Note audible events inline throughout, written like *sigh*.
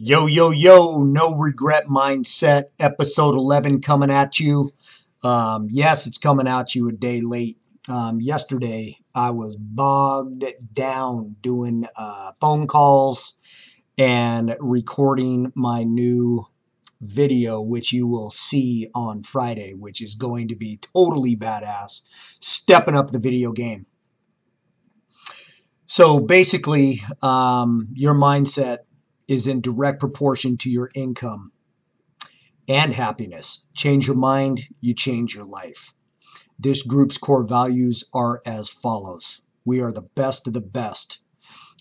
Yo, yo, yo, no regret mindset, episode 11 coming at you. Um, yes, it's coming at you a day late. Um, yesterday, I was bogged down doing uh, phone calls and recording my new video, which you will see on Friday, which is going to be totally badass, stepping up the video game. So basically, um, your mindset is in direct proportion to your income and happiness. Change your mind, you change your life. This group's core values are as follows We are the best of the best.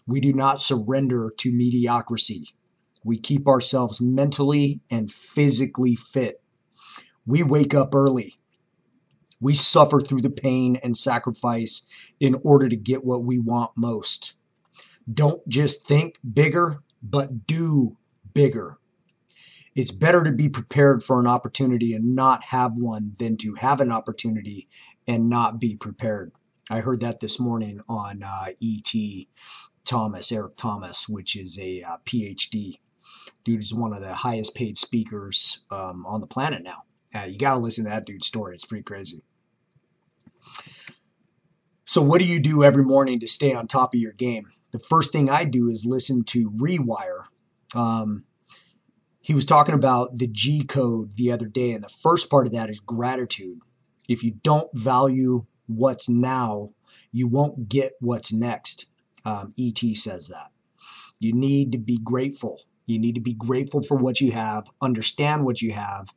We do not surrender to mediocrity. We keep ourselves mentally and physically fit. We wake up early. We suffer through the pain and sacrifice in order to get what we want most. Don't just think bigger, but do bigger. It's better to be prepared for an opportunity and not have one than to have an opportunity and not be prepared. I heard that this morning on uh, ET Thomas, Eric Thomas, which is a uh, PhD. Dude is one of the highest paid speakers um, on the planet now. Uh, you got to listen to that dude's story. It's pretty crazy. So, what do you do every morning to stay on top of your game? The first thing I do is listen to Rewire. Um, he was talking about the G code the other day, and the first part of that is gratitude. If you don't value what's now, you won't get what's next. Um, ET says that. You need to be grateful. You need to be grateful for what you have, understand what you have,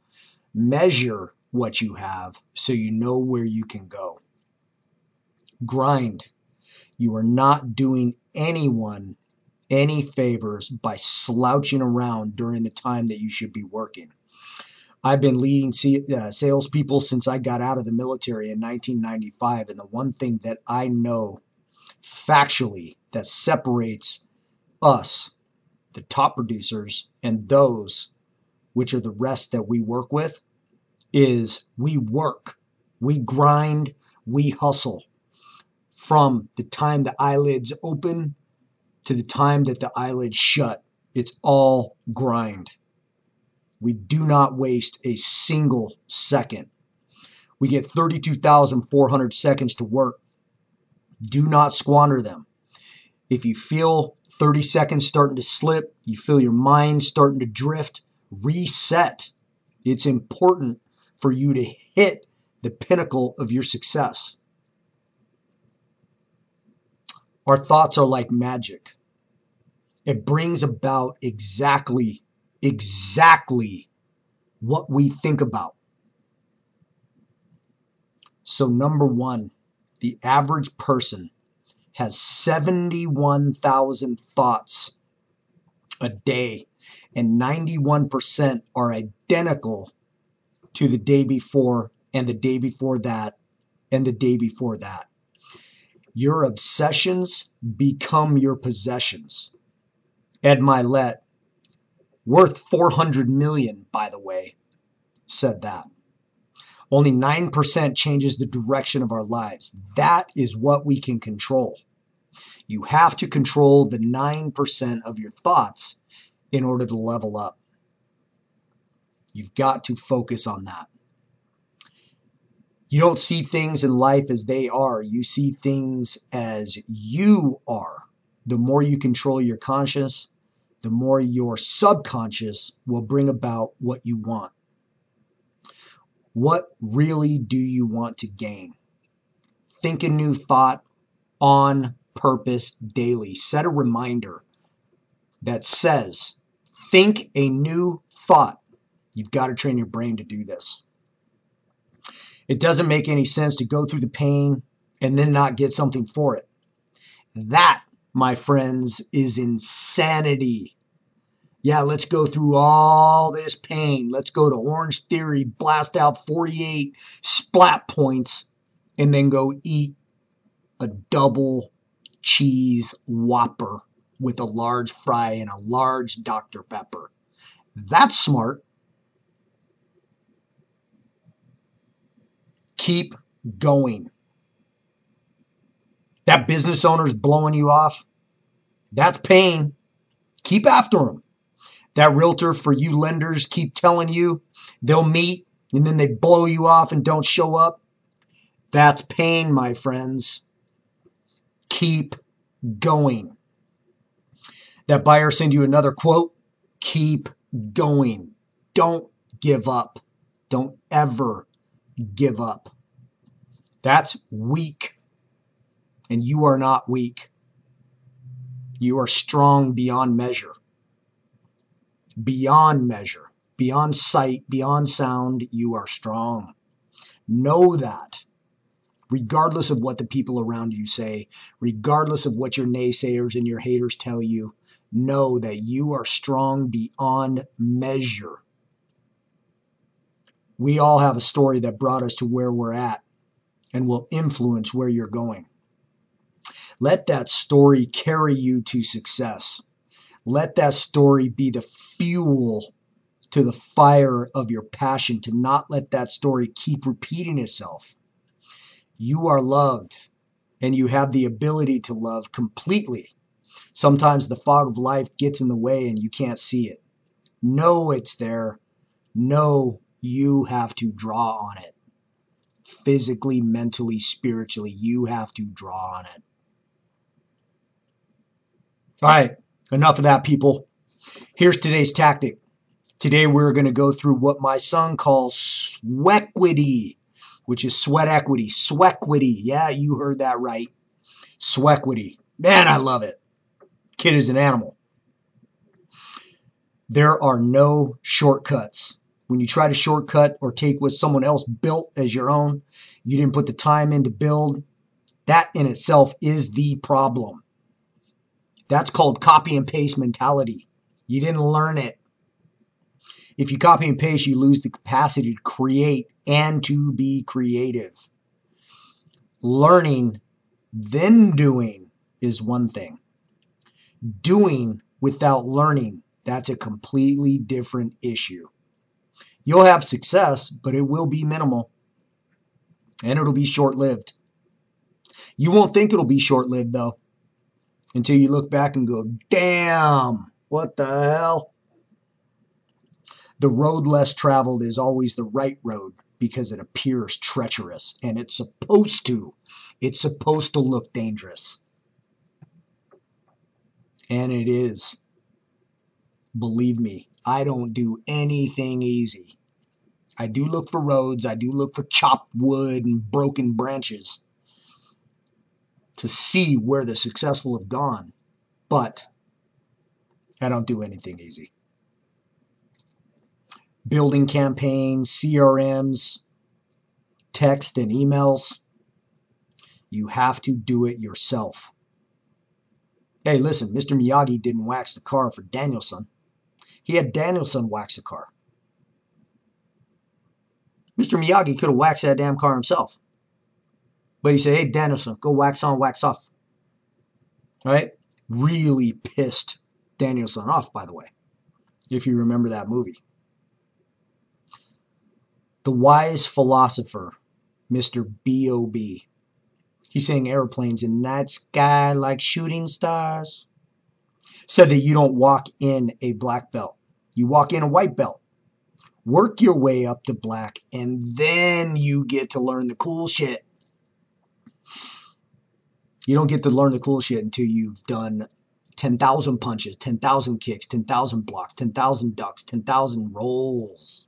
measure what you have so you know where you can go. Grind. You are not doing anyone any favors by slouching around during the time that you should be working. I've been leading uh, salespeople since I got out of the military in 1995, and the one thing that I know factually that separates us, the top producers, and those which are the rest that we work with, is we work, we grind, we hustle from the time the eyelids open to the time that the eyelids shut. It's all grind. We do not waste a single second. We get 32,400 seconds to work. Do not squander them. If you feel 30 seconds starting to slip, you feel your mind starting to drift, reset. It's important for you to hit the pinnacle of your success. Our thoughts are like magic. It brings about exactly, exactly what we think about. So, number one, the average person has 71,000 thoughts a day, and 91% are identical to the day before, and the day before that, and the day before that. Your obsessions become your possessions. Ed Mylett, worth 400 million, by the way, said that. Only 9% changes the direction of our lives. That is what we can control. You have to control the 9% of your thoughts in order to level up. You've got to focus on that. You don't see things in life as they are, you see things as you are. The more you control your conscious, the more your subconscious will bring about what you want. What really do you want to gain? Think a new thought on purpose daily. Set a reminder that says, think a new thought. You've got to train your brain to do this. It doesn't make any sense to go through the pain and then not get something for it. That, my friends, is insanity. Yeah, let's go through all this pain. Let's go to Orange Theory, blast out 48 splat points, and then go eat a double cheese whopper with a large fry and a large Dr. Pepper. That's smart. Keep going. That business owner's blowing you off. That's pain. Keep after him. That realtor for you lenders keep telling you they'll meet and then they blow you off and don't show up. That's pain, my friends. Keep going. That buyer send you another quote. Keep going. Don't give up. Don't ever give up. That's weak. And you are not weak. You are strong beyond measure. Beyond measure. Beyond sight, beyond sound, you are strong. Know that. Regardless of what the people around you say, regardless of what your naysayers and your haters tell you, know that you are strong beyond measure. We all have a story that brought us to where we're at and will influence where you're going. Let that story carry you to success. Let that story be the fuel to the fire of your passion, to not let that story keep repeating itself. You are loved and you have the ability to love completely. Sometimes the fog of life gets in the way and you can't see it. Know it's there. Know you have to draw on it. Physically, mentally, spiritually, you have to draw on it. All right, enough of that, people. Here's today's tactic. Today, we're going to go through what my son calls swequity, which is sweat equity. Swequity. Yeah, you heard that right. Swequity. Man, I love it. Kid is an animal. There are no shortcuts when you try to shortcut or take what someone else built as your own, you didn't put the time in to build, that in itself is the problem. That's called copy and paste mentality. You didn't learn it. If you copy and paste, you lose the capacity to create and to be creative. Learning, then doing is one thing. Doing without learning, that's a completely different issue. You'll have success, but it will be minimal and it'll be short lived. You won't think it'll be short lived though until you look back and go, damn, what the hell? The road less traveled is always the right road because it appears treacherous and it's supposed to. It's supposed to look dangerous. And it is. Believe me, I don't do anything easy. I do look for roads, I do look for chopped wood and broken branches to see where the successful have gone, but I don't do anything easy. Building campaigns, CRMs, text and emails, you have to do it yourself. Hey, listen, Mr. Miyagi didn't wax the car for Daniel-san. He had Daniel-san wax the car. Mr. Miyagi could have waxed that damn car himself. But he said, hey, Daniel-san, go wax on, wax off. All right? Really pissed Daniel-san off, by the way, if you remember that movie. The wise philosopher, Mr. B.O.B., he's saying airplanes in night sky like shooting stars, said that you don't walk in a black belt. You walk in a white belt. Work your way up to black, and then you get to learn the cool shit. You don't get to learn the cool shit until you've done 10,000 punches, 10,000 kicks, 10,000 blocks, 10,000 ducks, 10,000 rolls.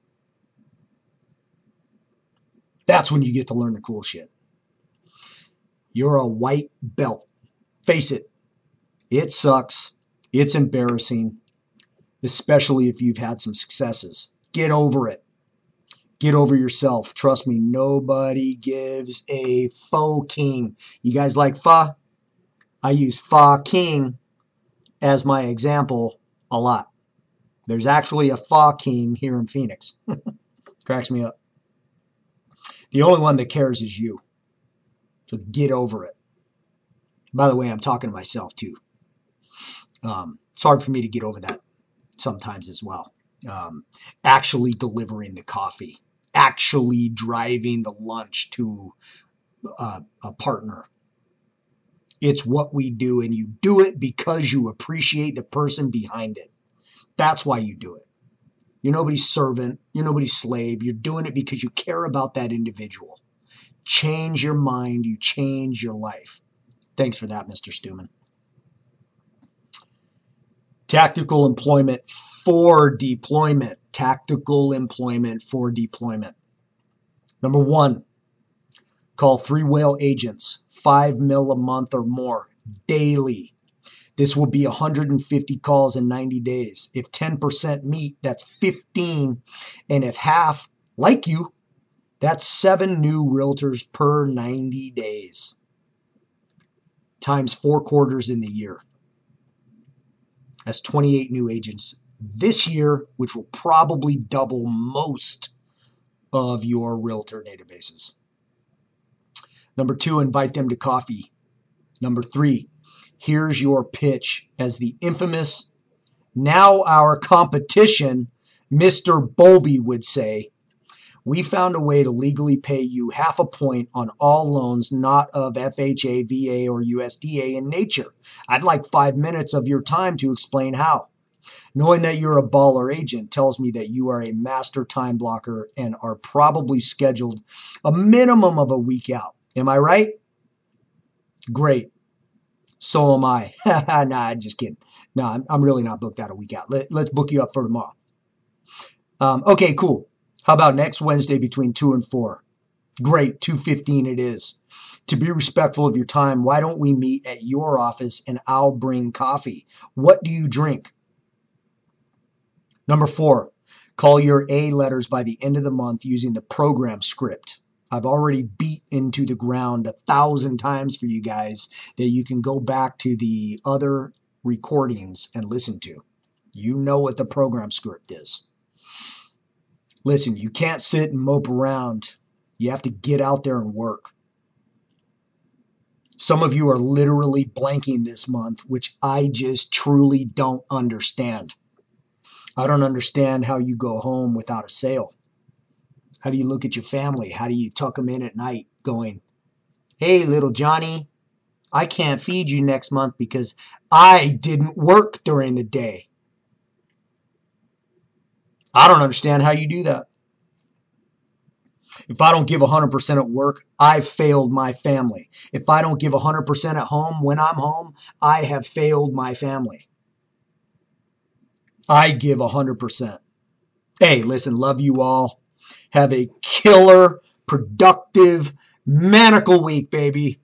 That's when you get to learn the cool shit. You're a white belt. Face it, it sucks. It's embarrassing, especially if you've had some successes. Get over it. Get over yourself. Trust me, nobody gives a faux king. You guys like fa? I use fa king as my example a lot. There's actually a fa king here in Phoenix. *laughs* Cracks me up. The only one that cares is you. So get over it. By the way, I'm talking to myself too. Um, it's hard for me to get over that sometimes as well. Um, actually delivering the coffee, actually driving the lunch to uh, a partner. It's what we do, and you do it because you appreciate the person behind it. That's why you do it. You're nobody's servant. You're nobody's slave. You're doing it because you care about that individual. Change your mind. You change your life. Thanks for that, Mr. Stuman. Tactical employment for deployment. Tactical employment for deployment. Number one, call three whale agents, five mil a month or more daily. This will be 150 calls in 90 days. If 10% meet, that's 15. And if half like you, that's seven new realtors per 90 days, times four quarters in the year. That's 28 new agents this year, which will probably double most of your realtor databases. Number two, invite them to coffee. Number three, here's your pitch as the infamous, now our competition, Mr. Bowlby would say. We found a way to legally pay you half a point on all loans not of FHA, VA, or USDA in nature. I'd like five minutes of your time to explain how. Knowing that you're a baller agent tells me that you are a master time blocker and are probably scheduled a minimum of a week out. Am I right? Great. So am I. *laughs* nah, just kidding. No, I'm, I'm really not booked out a week out. Let, us book you up for tomorrow. Um, okay, cool. How about next Wednesday between 2 and 4? Great, 2:15 it is. To be respectful of your time, why don't we meet at your office and I'll bring coffee? What do you drink? Number four, call your A letters by the end of the month using the program script. I've already beat into the ground a thousand times for you guys that you can go back to the other recordings and listen to. You know what the program script is. Listen, you can't sit and mope around. You have to get out there and work. Some of you are literally blanking this month, which I just truly don't understand. I don't understand how you go home without a sale. How do you look at your family? How do you tuck them in at night going, hey, little Johnny, I can't feed you next month because I didn't work during the day. I don't understand how you do that. If I don't give 100% at work, I've failed my family. If I don't give 100% at home when I'm home, I have failed my family. I give 100%. Hey, listen, love you all. Have a killer, productive, manacle week, baby.